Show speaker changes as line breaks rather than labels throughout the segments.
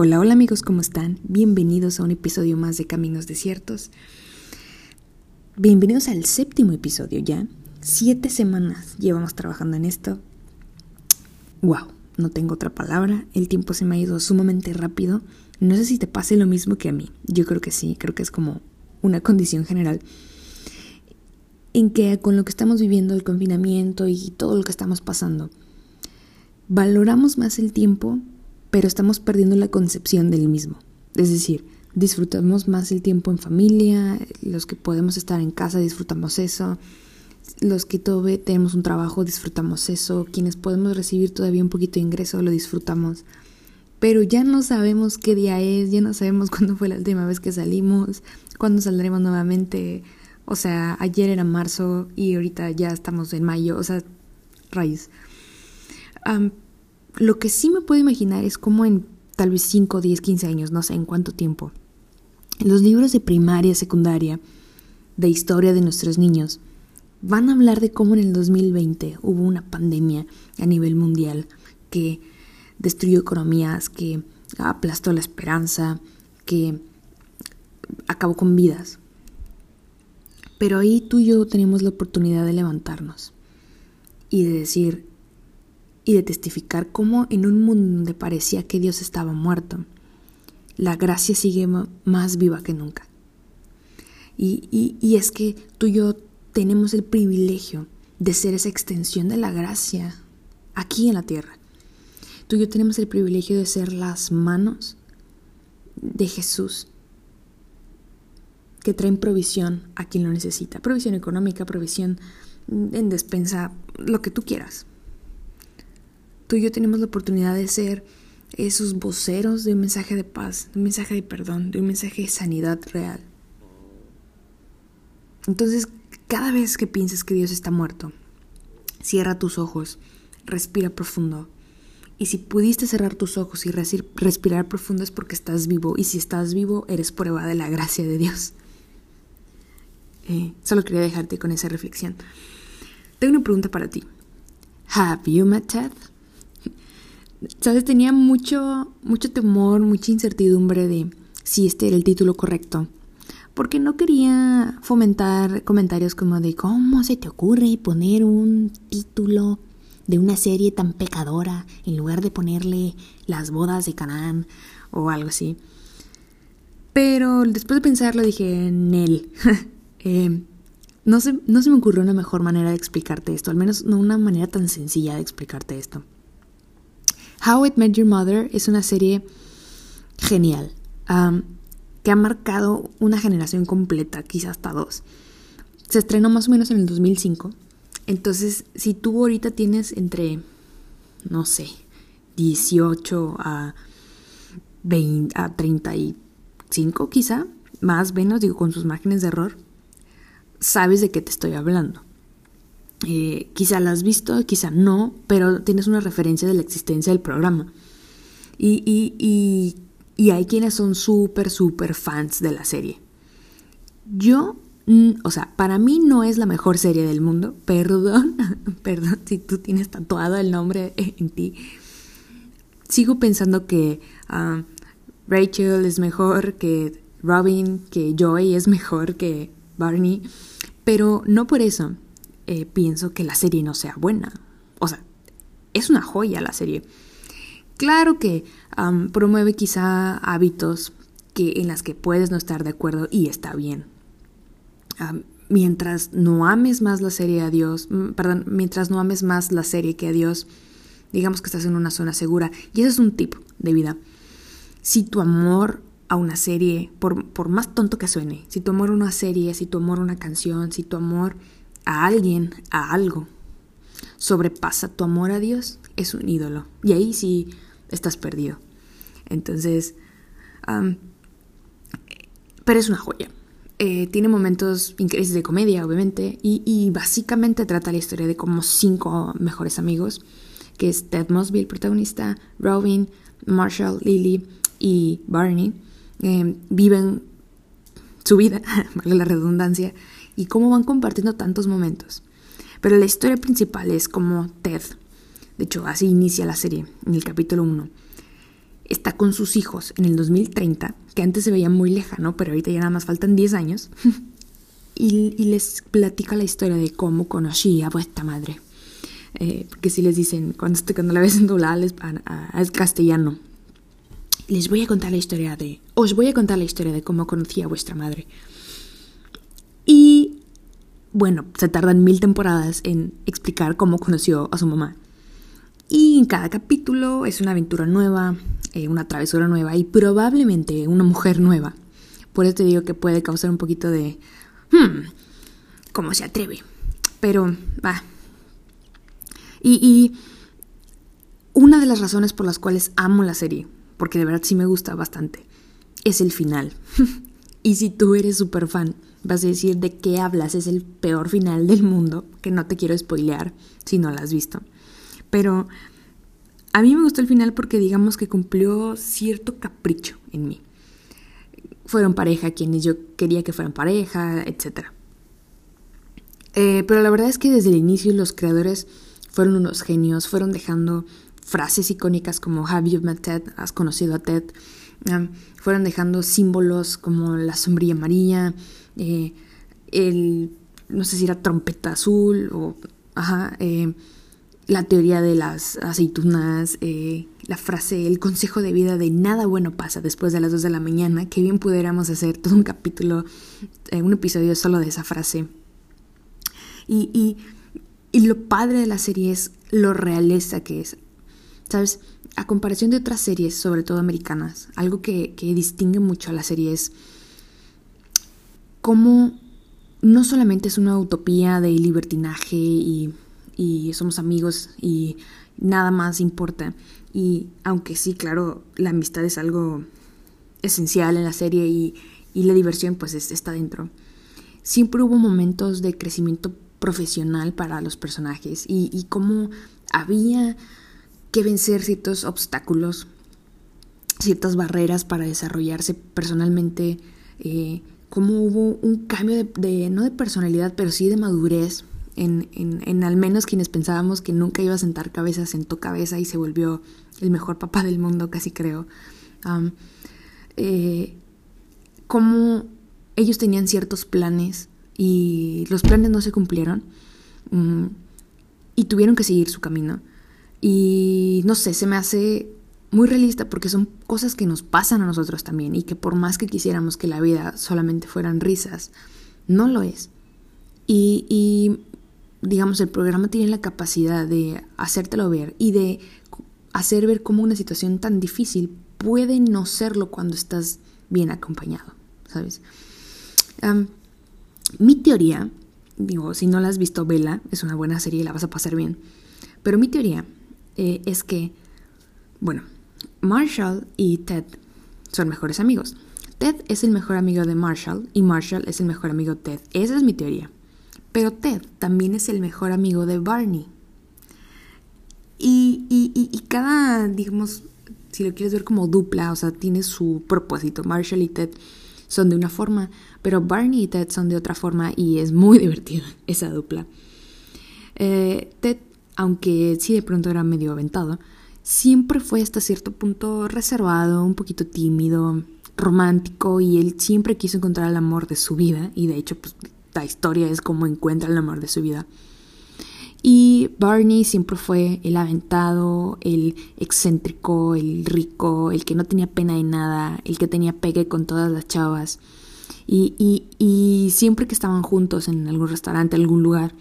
Hola, hola amigos, ¿cómo están? Bienvenidos a un episodio más de Caminos Desiertos. Bienvenidos al séptimo episodio ya. Siete semanas llevamos trabajando en esto. Wow, no tengo otra palabra. El tiempo se me ha ido sumamente rápido. No sé si te pase lo mismo que a mí. Yo creo que sí, creo que es como una condición general. En que con lo que estamos viviendo, el confinamiento y todo lo que estamos pasando, valoramos más el tiempo pero estamos perdiendo la concepción del mismo. Es decir, disfrutamos más el tiempo en familia, los que podemos estar en casa disfrutamos eso, los que todavía tenemos un trabajo disfrutamos eso, quienes podemos recibir todavía un poquito de ingreso lo disfrutamos. Pero ya no sabemos qué día es, ya no sabemos cuándo fue la última vez que salimos, cuándo saldremos nuevamente. O sea, ayer era marzo y ahorita ya estamos en mayo, o sea, rayos. Lo que sí me puedo imaginar es cómo en tal vez 5, 10, 15 años, no sé en cuánto tiempo, los libros de primaria, secundaria, de historia de nuestros niños, van a hablar de cómo en el 2020 hubo una pandemia a nivel mundial que destruyó economías, que aplastó la esperanza, que acabó con vidas. Pero ahí tú y yo tenemos la oportunidad de levantarnos y de decir, y de testificar cómo en un mundo donde parecía que Dios estaba muerto, la gracia sigue más viva que nunca. Y, y, es que tú y yo tenemos el privilegio de ser esa extensión de la gracia aquí en la tierra. Tú y yo tenemos el privilegio de ser las manos de Jesús que traen provisión a quien lo necesita. Provisión económica, provisión en despensa, lo que tú quieras tú y yo tenemos la oportunidad de ser esos voceros de un mensaje de paz, de un mensaje de perdón, de un mensaje de sanidad real. Entonces, cada vez que pienses que Dios está muerto, cierra tus ojos, respira profundo. Y si pudiste cerrar tus ojos y respirar profundo es porque estás vivo. Y si estás vivo, eres prueba de la gracia de Dios. Eh, solo quería dejarte con esa reflexión. Tengo una pregunta para ti. Have you met? ¿Sabes? Tenía mucho, mucho temor, mucha incertidumbre de si este era el título correcto. Porque no quería fomentar comentarios como de cómo se te ocurre poner un título de una serie tan pecadora en lugar de ponerle las bodas de Canaán o algo así. Pero después de pensarlo dije, Nel, eh, no, no se me ocurrió una mejor manera de explicarte esto, al menos no una manera tan sencilla de explicarte esto. How It Met Your Mother es una serie genial que ha marcado una generación completa, quizás hasta dos. Se estrenó más o menos en el 2005. Entonces, si tú ahorita tienes entre, no sé, 18 a, 20, a 35 quizá, más o menos, digo, con sus márgenes de error, sabes de qué te estoy hablando. Eh, quizá la has visto, quizá no, pero tienes una referencia de la existencia del programa. Y, y, y, hay quienes son súper, súper fans de la serie. Yo, o sea, para mí no es la mejor serie del mundo. Perdón, perdón si tú tienes tatuado el nombre en ti. Sigo pensando que ah, Rachel es mejor que Robin, que Joy es mejor que Barney, pero no por eso eh, pienso que la serie no sea buena. O sea, es una joya la serie. Claro que promueve quizá hábitos que, en las que puedes no estar de acuerdo y está bien. mientras no ames más la serie a Dios, mm, perdón, mientras no ames más la serie que a Dios, digamos que estás en una zona segura. Y ese es un tip de vida. Si tu amor a una serie, por, por más tonto que suene, si tu amor a una serie, si tu amor a una canción, si tu amor a alguien, a algo, sobrepasa tu amor a Dios, es un ídolo. Y ahí sí estás perdido. Entonces, pero es una joya. Eh, tiene momentos increíbles de comedia, obviamente, y, básicamente trata la historia de como cinco mejores amigos, que es Ted Mosby, el protagonista, Robin, Marshall, Lily y Barney, eh, viven su vida, vale la redundancia, y cómo van compartiendo tantos momentos. Pero la historia principal es como Ted, de hecho así inicia la serie, en el capítulo 1. está con sus hijos en el 2030, que antes se veía muy lejano, pero ahorita ya nada más faltan 10 años, y, les platica la historia de cómo conocí a vuestra madre. Eh, porque si les dicen, cuando, la ves en doblada es castellano. Les voy a contar la historia de... Os voy a contar la historia de cómo conocí a vuestra madre. Y bueno, se tardan mil temporadas en explicar cómo conoció a su mamá. Y en cada capítulo es una aventura nueva, eh, una travesura nueva y probablemente una mujer nueva. Por eso te digo que puede causar un poquito de... Hmm, ¿Cómo se atreve? Pero, va. Y, y una de las razones por las cuales amo la serie, porque de verdad sí me gusta bastante, es el final. y si tú eres súper fan, vas a decir de qué hablas, es el peor final del mundo, que no te quiero spoilear si no la has visto. Pero a mí me gustó el final porque digamos que cumplió cierto capricho en mí. Fueron pareja quienes yo quería que fueran pareja, etc. Eh, pero la verdad es que desde el inicio los creadores fueron unos genios, fueron dejando frases icónicas como Have you met Ted? ¿Has conocido a Ted? Fueron dejando símbolos como la sombrilla amarilla, eh, el, no sé si era trompeta azul o, ajá, eh, la teoría de las aceitunas, eh, la frase, el consejo de vida de nada bueno pasa después de las 2 de la mañana, que bien pudiéramos hacer todo un capítulo, un episodio solo de esa frase. Y, y, y, lo padre de la serie es lo realista que es. ¿Sabes? A comparación de otras series, sobre todo americanas, algo que, que distingue mucho a la serie es cómo no solamente es una utopía de libertinaje y y somos amigos y nada más importa. Y aunque sí, claro, la amistad es algo esencial en la serie y, la diversión pues está dentro. Siempre hubo momentos de crecimiento profesional para los personajes y, y cómo había que vencer ciertos obstáculos, ciertas barreras para desarrollarse personalmente, eh, cómo hubo un cambio de, no de personalidad, pero sí de madurez en, al menos quienes pensábamos que nunca iba a sentar cabeza, sentó cabeza y se volvió el mejor papá del mundo, casi creo. Eh, como ellos tenían ciertos planes y los planes no se cumplieron mm, y tuvieron que seguir su camino. Y no sé, se me hace muy realista porque son cosas que nos pasan a nosotros también y que por más que quisiéramos que la vida solamente fueran risas, no lo es. y digamos, el programa tiene la capacidad de hacértelo ver y de hacer ver cómo una situación tan difícil puede no serlo cuando estás bien acompañado, ¿sabes? mi teoría, digo, si no la has visto, vela, es una buena serie y la vas a pasar bien, pero mi teoría eh, es que, bueno, Marshall y Ted son mejores amigos. Ted es el mejor amigo de Marshall y Marshall es el mejor amigo de Ted. Esa es mi teoría. Pero Ted también es el mejor amigo de Barney. Y, y, cada, digamos, si lo quieres ver como dupla, o sea, tiene su propósito. Marshall y Ted son de una forma, pero Barney y Ted son de otra forma y es muy divertida esa dupla. Eh, Ted, aunque sí de pronto era medio aventado, siempre fue hasta cierto punto reservado, un poquito tímido, romántico y él siempre quiso encontrar el amor de su vida y de hecho pues la historia es cómo encuentra el amor de su vida. Y Barney siempre fue el aventado, el excéntrico, el rico, el que no tenía pena de nada, el que tenía pegue con todas las chavas. Y, y, y siempre que estaban juntos en algún restaurante, algún lugar,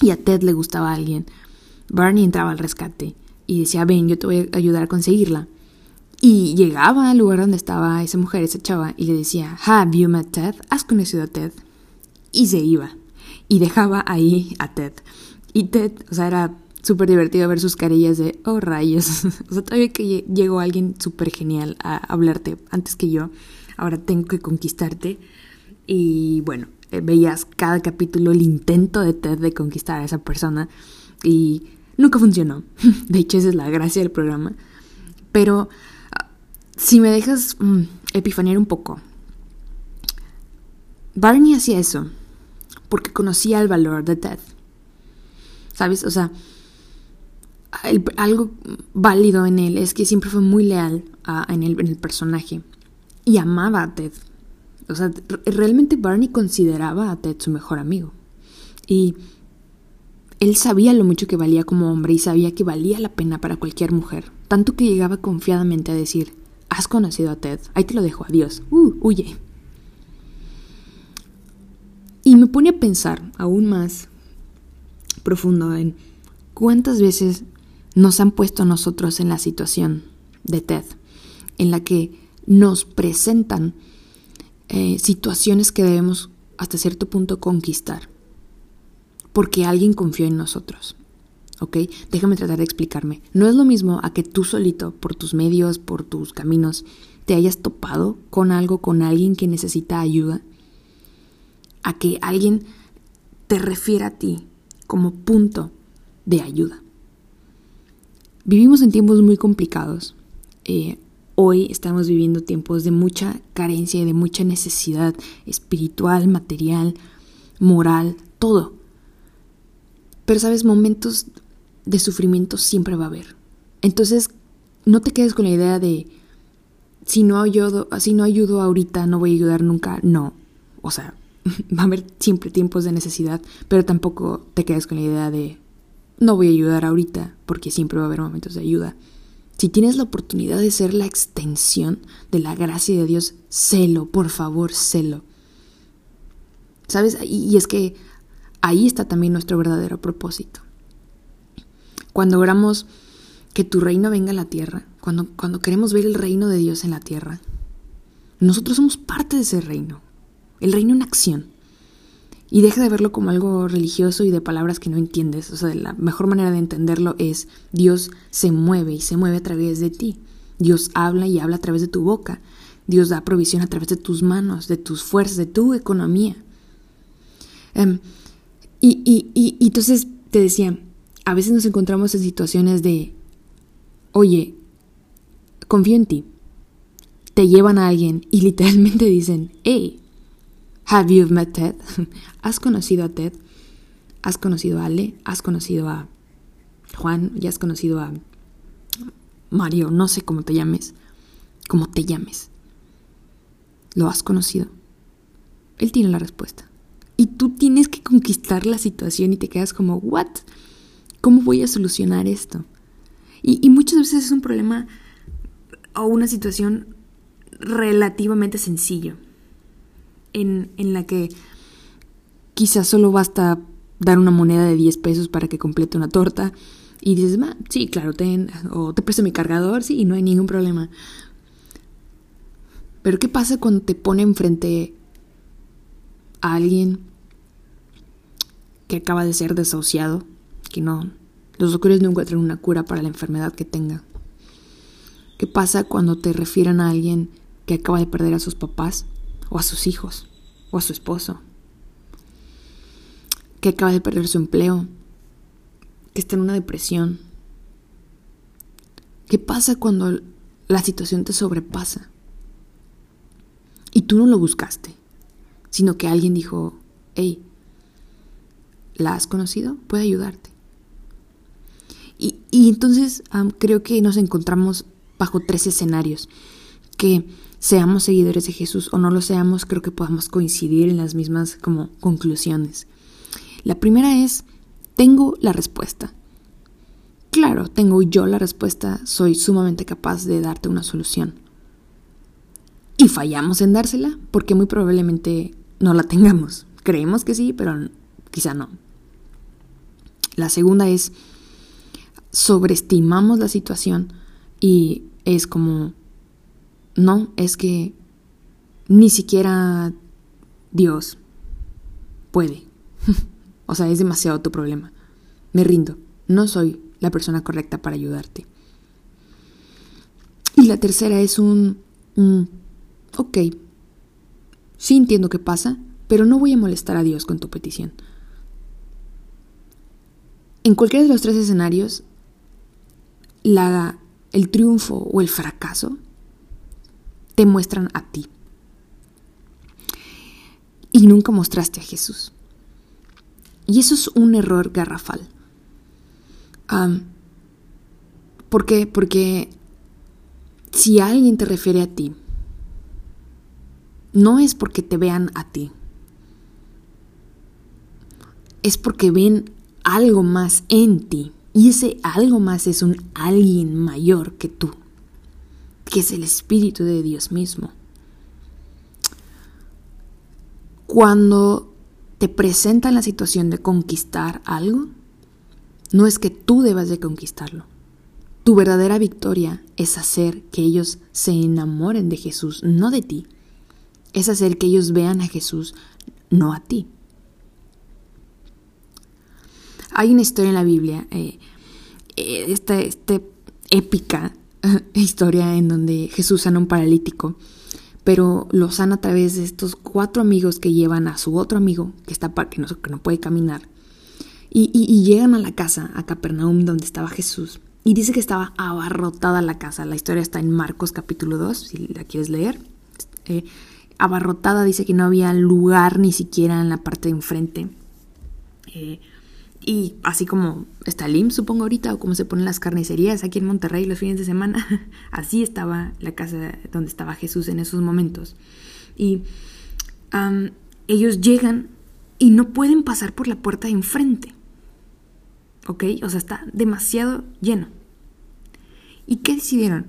y a Ted le gustaba alguien, Barney entraba al rescate y decía, ven, yo te voy a ayudar a conseguirla. Y llegaba al lugar donde estaba esa mujer, esa chava, y le decía, Have you met Ted? ¿Has conocido a Ted? y se iba. Y dejaba ahí a Ted. Y Ted, o sea, era súper divertido ver sus carillas de, oh rayos. o sea, todavía que llegó alguien súper genial a hablarte antes que yo. Ahora tengo que conquistarte. Y bueno, eh, veías cada capítulo el intento de Ted de conquistar a esa persona. Y nunca funcionó. De hecho, esa es la gracia del programa. Pero ah, si me dejas mm, epifanear un poco, Barney hacía eso porque conocía el valor de Ted. ¿Sabes? O sea, algo válido en él es que siempre fue muy leal en, el, en el personaje y amaba a Ted. O sea, realmente Barney consideraba a Ted su mejor amigo. Y él sabía lo mucho que valía como hombre y sabía que valía la pena para cualquier mujer. Tanto que llegaba confiadamente a decir, has conocido a Ted, ahí te lo dejo, adiós, uh, huye. Y me pone a pensar aún más profundo en cuántas veces nos han puesto nosotros en la situación de Ted, en la que nos presentan eh, situaciones que debemos hasta cierto punto conquistar, porque alguien confió en nosotros. ¿Ok? Déjame tratar de explicarme. No es lo mismo a que tú solito, por tus medios, por tus caminos, te hayas topado con algo, con alguien que necesita ayuda, a que alguien te refiera a ti como punto de ayuda. Vivimos en tiempos muy complicados. Eh, hoy estamos viviendo tiempos de mucha carencia y de mucha necesidad espiritual, material, moral, todo. Pero sabes, momentos de sufrimiento siempre va a haber. Entonces, no te quedes con la idea de si no ayudo, si no ayudo ahorita, no voy a ayudar nunca. No. O sea, va a haber siempre tiempos de necesidad, pero tampoco te quedes con la idea de no voy a ayudar ahorita, porque siempre va a haber momentos de ayuda. Si tienes la oportunidad de ser la extensión de la gracia de Dios, celo, por favor, celo. ¿Sabes? Y, es que ahí está también nuestro verdadero propósito. Cuando oramos que tu reino venga a la tierra, cuando, cuando queremos ver el reino de Dios en la tierra, nosotros somos parte de ese reino, el reino en acción. Y deja de verlo como algo religioso y de palabras que no entiendes. O sea, la mejor manera de entenderlo es Dios se mueve y se mueve a través de ti. Dios habla y habla a través de tu boca. Dios da provisión a través de tus manos, de tus fuerzas, de tu economía. Em, y, y, y, y entonces te decía, a veces nos encontramos en situaciones de, oye, confío en ti. Te llevan a alguien y literalmente dicen, hey, Have you met Ted? ¿Has conocido a Ted? ¿Has conocido a Ale? ¿Has conocido a Juan? ¿Ya has conocido a Mario? No sé cómo te llames. Cómo te llames. ¿Lo has conocido? Él tiene la respuesta. Y tú tienes que conquistar la situación y te quedas como, ¿what? ¿Cómo voy a solucionar esto? Y, y muchas veces es un problema o una situación relativamente sencillo en, la que quizás solo basta dar una moneda de 10 pesos para que complete una torta y dices, sí, claro, ten, o te presto mi cargador, sí, y no hay ningún problema. Pero ¿qué pasa cuando te pone enfrente a alguien que acaba de ser desahuciado, que no, los doctores no encuentran una cura para la enfermedad que tenga? ¿Qué pasa cuando te refieren a alguien que acaba de perder a sus papás o a sus hijos, o a su esposo, que acaba de perder su empleo, que está en una depresión. ¿Qué pasa cuando la situación te sobrepasa? Y tú no lo buscaste, sino que alguien dijo, hey, ¿la has conocido? Puede ayudarte. Y, y entonces creo que nos encontramos bajo tres escenarios que seamos seguidores de Jesús o no lo seamos, creo que podamos coincidir en las mismas como conclusiones. La primera es, tengo la respuesta. Claro, tengo yo la respuesta, soy sumamente capaz de darte una solución. Y fallamos en dársela porque muy probablemente no la tengamos. Creemos que sí, pero quizá no. La segunda es, sobreestimamos la situación y es como, no, es que ni siquiera Dios puede. o sea, es demasiado tu problema. Me rindo. No soy la persona correcta para ayudarte. Y la tercera es un, ok, sí entiendo qué pasa, pero no voy a molestar a Dios con tu petición. En cualquiera de los tres escenarios, la, el triunfo o el fracaso te muestran a ti. Y nunca mostraste a Jesús. Y eso es un error garrafal. ¿Por qué? Porque si alguien te refiere a ti, no es porque te vean a ti, es porque ven algo más en ti. Y ese algo más es un alguien mayor que tú, que es el Espíritu de Dios mismo. Cuando te presentan la situación de conquistar algo, no es que tú debas de conquistarlo. Tu verdadera victoria es hacer que ellos se enamoren de Jesús, no de ti. Es hacer que ellos vean a Jesús, no a ti. Hay una historia en la Biblia, eh, eh, esta, épica historia en donde Jesús sana un paralítico, pero lo sana a través de estos cuatro amigos que llevan a su otro amigo que, está, que, no, que no puede caminar. Y, llegan a la casa, a Capernaum, donde estaba Jesús. Y dice que estaba abarrotada la casa. La historia está en Marcos capítulo 2, si la quieres leer. Eh, abarrotada, dice que no había lugar ni siquiera en la parte de enfrente. Eh, y así como está el supongo ahorita, o como se ponen las carnicerías aquí en Monterrey los fines de semana, así estaba la casa donde estaba Jesús en esos momentos. Y ellos llegan y no pueden pasar por la puerta de enfrente. ¿Ok? O sea, está demasiado lleno. ¿Y qué decidieron?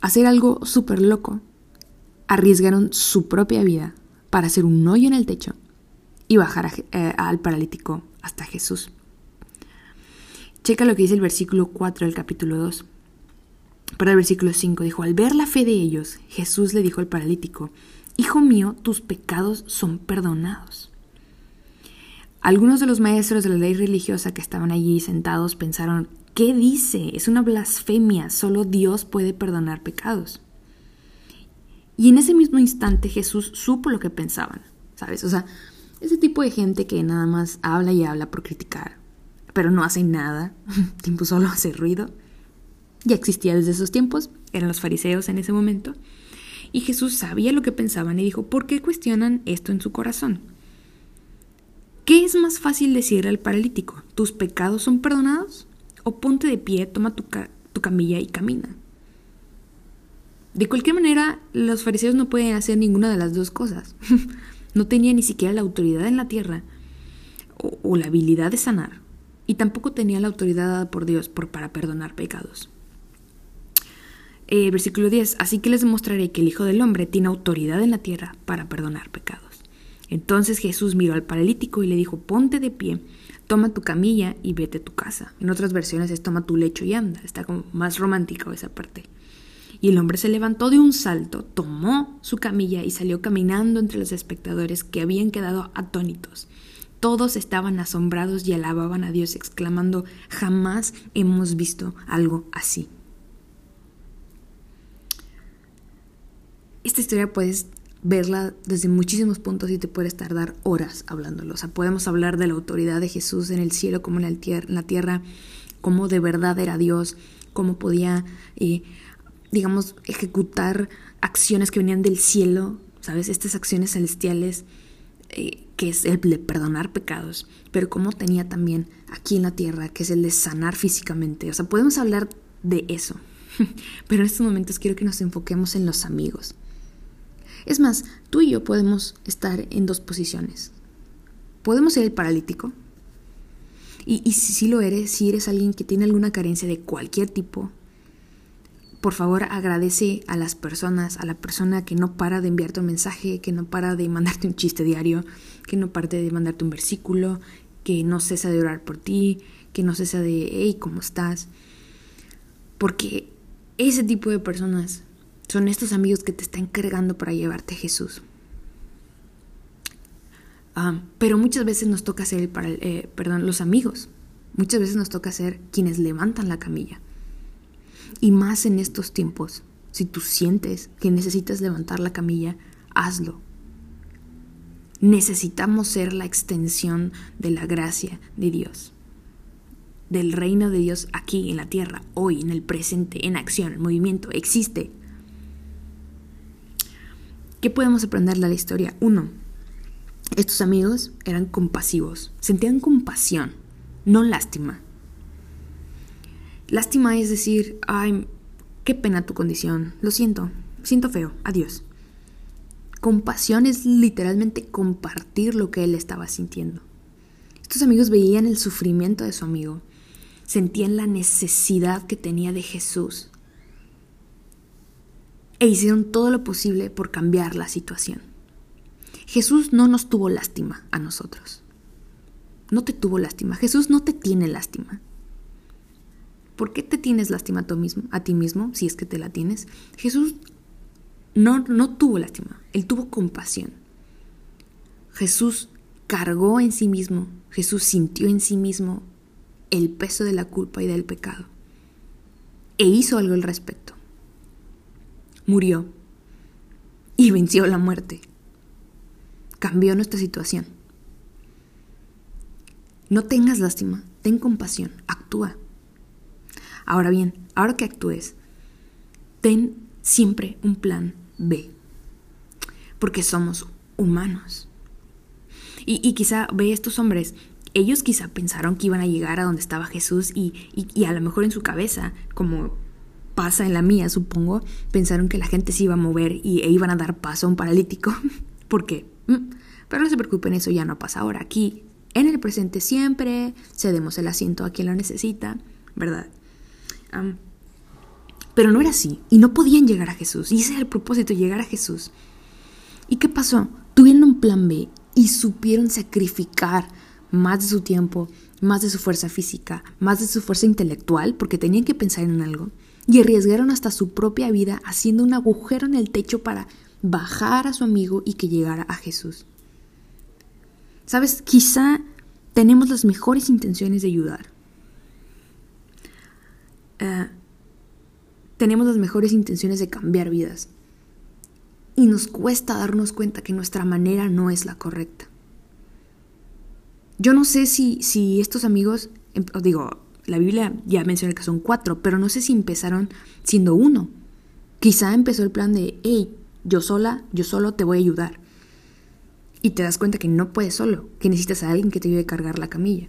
Hacer algo súper loco. Arriesgaron su propia vida para hacer un hoyo en el techo y bajar eh, al paralítico hasta Jesús. Checa lo que dice el versículo 4 del capítulo 2. Para el versículo 5 dijo, al ver la fe de ellos, Jesús le dijo al paralítico, Hijo mío, tus pecados son perdonados. Algunos de los maestros de la ley religiosa que estaban allí sentados pensaron, ¿qué dice? Es una blasfemia, solo Dios puede perdonar pecados. Y en ese mismo instante Jesús supo lo que pensaban, ¿sabes? O sea, ese tipo de gente que nada más habla y habla por criticar, pero no hace nada, tiempo solo hace ruido. Ya existía desde esos tiempos, eran los fariseos en ese momento. Y Jesús sabía lo que pensaban y dijo, ¿por qué cuestionan esto en su corazón? ¿Qué es más fácil decirle al paralítico? ¿Tus pecados son perdonados? ¿O ponte de pie, toma tu, tu camilla y camina? De cualquier manera, los fariseos no pueden hacer ninguna de las dos cosas. No tenía ni siquiera la autoridad en la tierra o, la habilidad de sanar. Y tampoco tenía la autoridad dada por Dios por, para perdonar pecados. Eh, versículo 10. Así que les demostraré que el Hijo del Hombre tiene autoridad en la tierra para perdonar pecados. Entonces Jesús miró al paralítico y le dijo, ponte de pie, toma tu camilla y vete a tu casa. En otras versiones es toma tu lecho y anda. Está como más romántico esa parte. Y el hombre se levantó de un salto, tomó su camilla y salió caminando entre los espectadores que habían quedado atónitos. Todos estaban asombrados y alababan a Dios, exclamando, jamás hemos visto algo así. Esta historia puedes verla desde muchísimos puntos y te puedes tardar horas hablándolo. O sea, podemos hablar de la autoridad de Jesús en el cielo como en la tierra, cómo de verdad era Dios, cómo podía eh, digamos, ejecutar acciones que venían del cielo, ¿sabes? Estas acciones celestiales, eh, que es el de perdonar pecados, pero como tenía también aquí en la tierra, que es el de sanar físicamente. O sea, podemos hablar de eso, pero en estos momentos quiero que nos enfoquemos en los amigos. Es más, tú y yo podemos estar en dos posiciones. Podemos ser el paralítico. Y, y si lo eres, si eres alguien que tiene alguna carencia de cualquier tipo, por favor agradece a las personas, a la persona que no para de enviarte un mensaje, que no para de mandarte un chiste diario, que no para de mandarte un versículo, que no cesa de orar por ti, que no cesa de, hey, ¿cómo estás? Porque ese tipo de personas son estos amigos que te están cargando para llevarte a Jesús. Ah, pero muchas veces nos toca ser, para, eh, perdón, los amigos. Muchas veces nos toca ser quienes levantan la camilla. Y más en estos tiempos, si tú sientes que necesitas levantar la camilla, hazlo. Necesitamos ser la extensión de la gracia de Dios, del reino de Dios aquí en la tierra, hoy, en el presente, en acción, en movimiento, existe. ¿Qué podemos aprender de la historia? Uno, estos amigos eran compasivos, sentían compasión, no lástima. Lástima es decir, ay, qué pena tu condición, lo siento, siento feo, adiós. Compasión es literalmente compartir lo que él estaba sintiendo. Estos amigos veían el sufrimiento de su amigo, sentían la necesidad que tenía de Jesús e hicieron todo lo posible por cambiar la situación. Jesús no nos tuvo lástima a nosotros. No te tuvo lástima. Jesús no te tiene lástima. ¿Por qué te tienes lástima a, mismo, a ti mismo, si es que te la tienes? Jesús no, no tuvo lástima, él tuvo compasión. Jesús cargó en sí mismo, Jesús sintió en sí mismo el peso de la culpa y del pecado. E hizo algo al respecto. Murió y venció la muerte. Cambió nuestra situación. No tengas lástima, ten compasión, actúa. Ahora bien, ahora que actúes, ten siempre un plan B, porque somos humanos. Y, quizá ve estos hombres, ellos quizá pensaron que iban a llegar a donde estaba Jesús y, y a lo mejor en su cabeza, como pasa en la mía, supongo, pensaron que la gente se iba a mover y, e iban a dar paso a un paralítico. ¿Por qué? Mm, pero no se preocupen, eso ya no pasa ahora. Aquí, en el presente, siempre cedemos el asiento a quien lo necesita, ¿verdad? Pero no era así, y no podían llegar a Jesús, y ese era el propósito, llegar a Jesús. ¿Y qué pasó? Tuvieron un plan B y supieron sacrificar más de su tiempo, más de su fuerza física, más de su fuerza intelectual, porque tenían que pensar en algo, y arriesgaron hasta su propia vida haciendo un agujero en el techo para bajar a su amigo y que llegara a Jesús. Sabes, quizá tenemos las mejores intenciones de ayudar. Eh, tenemos las mejores intenciones de cambiar vidas. Y nos cuesta darnos cuenta que nuestra manera no es la correcta. Yo no sé si, si estos amigos, em, digo, la Biblia ya menciona que son cuatro, pero no sé si empezaron siendo uno. Quizá empezó el plan de, hey, yo sola, yo solo te voy a ayudar. Y te das cuenta que no puedes solo, que necesitas a alguien que te ayude a cargar la camilla.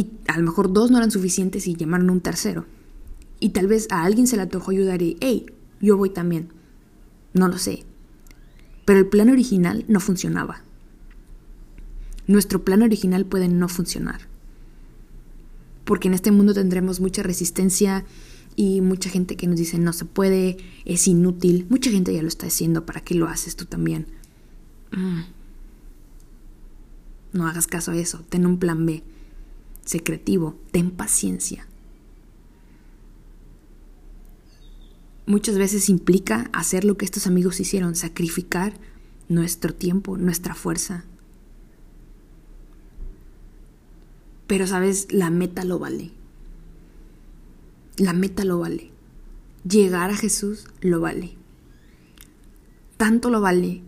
Y a lo mejor dos no eran suficientes y llamaron a un tercero. Y tal vez a alguien se le antojó ayudar y, hey, yo voy también. No lo sé. Pero el plan original no funcionaba. Nuestro plan original puede no funcionar porque en este mundo tendremos mucha resistencia y mucha gente que nos dice no se puede, es inútil. Mucha gente ya lo está haciendo, ¿para qué lo haces tú también? Mm. No hagas caso a eso, ten un plan B. Secretivo, ten paciencia. Muchas veces implica hacer lo que estos amigos hicieron, sacrificar nuestro tiempo, nuestra fuerza, Pero sabes, la meta lo vale. La meta lo vale. Llegar a Jesús lo vale. Tanto lo vale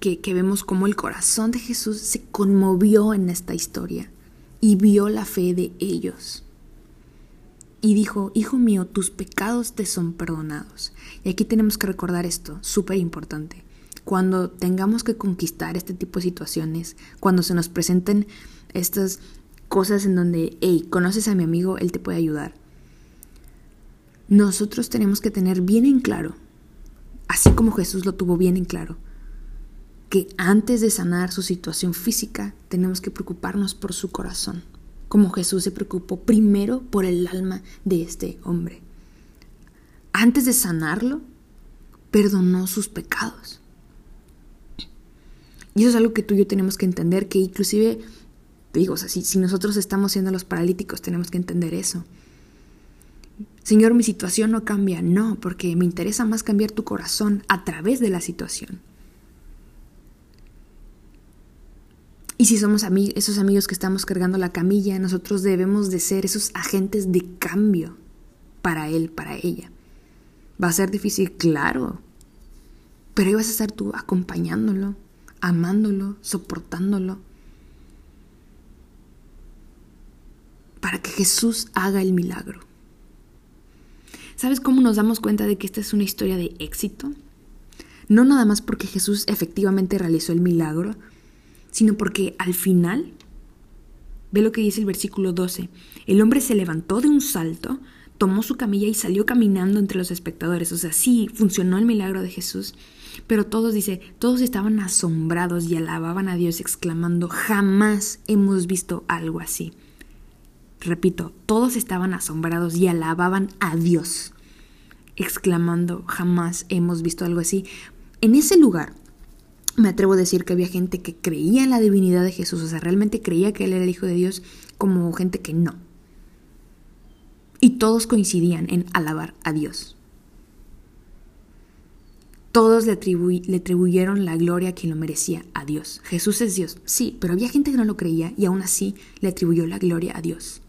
que, que vemos como el corazón de Jesús se conmovió en esta historia y vio la fe de ellos. Y dijo, Hijo mío, tus pecados te son perdonados. Y aquí tenemos que recordar esto, súper importante. Cuando tengamos que conquistar este tipo de situaciones, cuando se nos presenten estas cosas en donde, hey, conoces a mi amigo, él te puede ayudar. Nosotros tenemos que tener bien en claro, así como Jesús lo tuvo bien en claro, que antes de sanar su situación física, tenemos que preocuparnos por su corazón, como Jesús se preocupó primero por el alma de este hombre. Antes de sanarlo, perdonó sus pecados. Y eso es algo que tú y yo tenemos que entender, que inclusive Digo, sea, si, nosotros estamos siendo los paralíticos, tenemos que entender eso. Señor, mi situación no cambia. No, porque me interesa más cambiar tu corazón a través de la situación. Y si somos esos amigos que estamos cargando la camilla, nosotros debemos de ser esos agentes de cambio para él, para ella. Va a ser difícil, claro, pero ahí vas a estar tú acompañándolo, amándolo, soportándolo, para que Jesús haga el milagro. ¿Sabes cómo nos damos cuenta de que esta es una historia de éxito? No nada más porque Jesús efectivamente realizó el milagro, sino porque al final Ve lo que dice el versículo 12. El hombre se levantó de un salto, tomó su camilla y salió caminando entre los espectadores. O sea, sí, funcionó el milagro de Jesús. Pero todos, dice, todos estaban asombrados y alababan a Dios exclamando, jamás hemos visto algo así. Repito, todos estaban asombrados y alababan a Dios, exclamando, jamás hemos visto algo así. En ese lugar, me atrevo a decir que había gente que creía en la divinidad de Jesús, o sea, realmente creía que Él era el Hijo de Dios, como gente que no. Y todos coincidían en alabar a Dios. Todos le, atribuyeron la gloria a quien lo merecía, a Dios. Jesús es Dios, sí, pero había gente que no lo creía y aún así le atribuyó la gloria a Dios.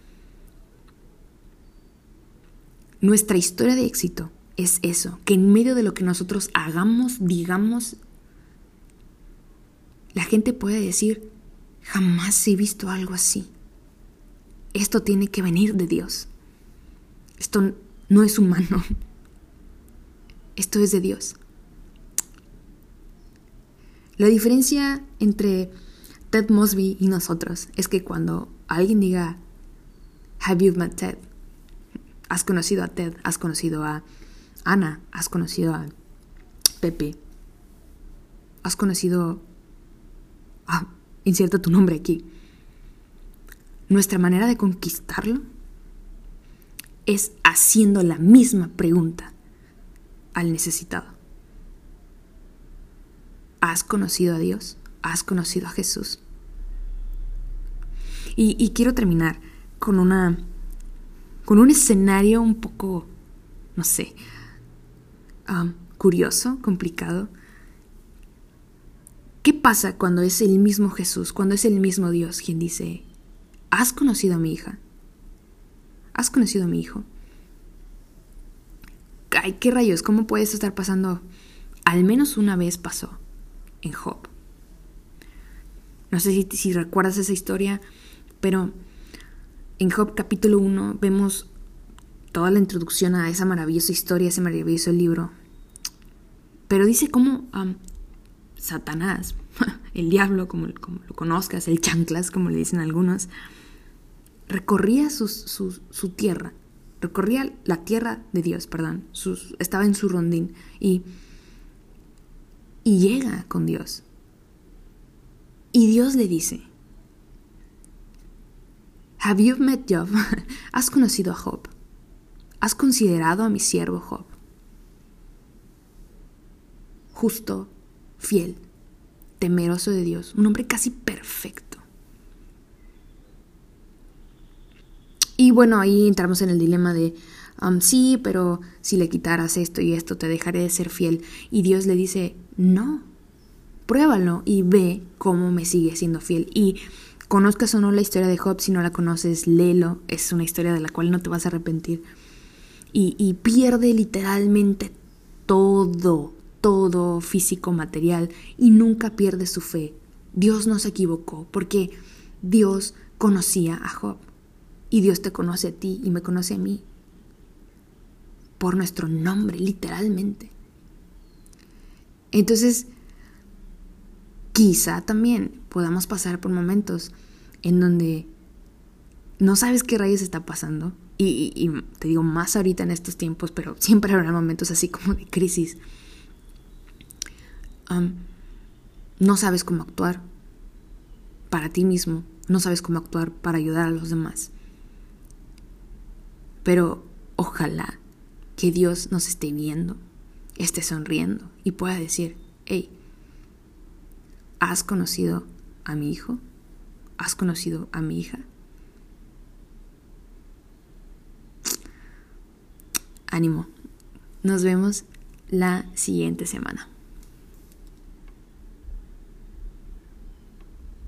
Nuestra historia de éxito es eso, que en medio de lo que nosotros hagamos, digamos, gente puede decir, jamás he visto algo así. Esto tiene que venir de Dios. Esto no es humano. Esto es de Dios. La diferencia entre Ted Mosby y nosotros es que cuando alguien diga, Have you met Ted? Has conocido a Ted, has conocido a Ana, has conocido a Pepe, has conocido Ah, inserta tu nombre aquí. Nuestra manera de conquistarlo es haciendo la misma pregunta al necesitado. ¿Has conocido a Dios? ¿Has conocido a Jesús? Y, quiero terminar con una. con un escenario un poco. no sé. Ah, curioso, complicado. ¿Qué pasa cuando es el mismo Jesús, cuando es el mismo Dios quien dice, ¿has conocido a mi hija? ¿Has conocido a mi hijo? Ay, qué rayos, ¿cómo puede estar pasando? Al menos una vez pasó en Job. No sé si, si recuerdas esa historia, pero en Job capítulo 1 vemos toda la introducción a esa maravillosa historia, ese maravilloso libro. Pero dice cómo Satanás, el diablo, como, lo conozcas, el chanclas, como le dicen algunos, recorría su, tierra, recorría la tierra de Dios, perdón, estaba en su rondín y, y llega con Dios. Y Dios le dice, Have you met Job? ¿Has conocido a Job? ¿Has considerado a mi siervo Job? Justo fiel, temeroso de Dios, un hombre casi perfecto. Y bueno, ahí entramos en el dilema de, um, sí, pero si le quitaras esto y esto, te dejaré de ser fiel. Y Dios le dice, no, pruébalo y ve cómo me sigue siendo fiel. Y conozcas o no la historia de Job, si no la conoces, léelo, es una historia de la cual no te vas a arrepentir. Y, y pierde literalmente todo, todo físico, material, y nunca pierde su fe. Dios no se equivocó, porque Dios conocía a Job. Y Dios te conoce a ti y me conoce a mí. Por nuestro nombre, literalmente. Entonces, quizá también podamos pasar por momentos en donde no sabes qué rayos está pasando. Y, y, te digo más ahorita en estos tiempos, pero siempre habrá momentos así como de crisis no sabes cómo actuar para ti mismo, no sabes cómo actuar para ayudar a los demás. Pero ojalá que Dios nos esté viendo, esté sonriendo y pueda decir, hey, ¿has conocido a mi hijo? ¿Has conocido a mi hija? Ánimo. Nos vemos la siguiente semana.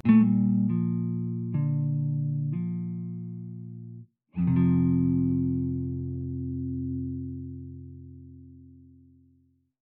Thank you.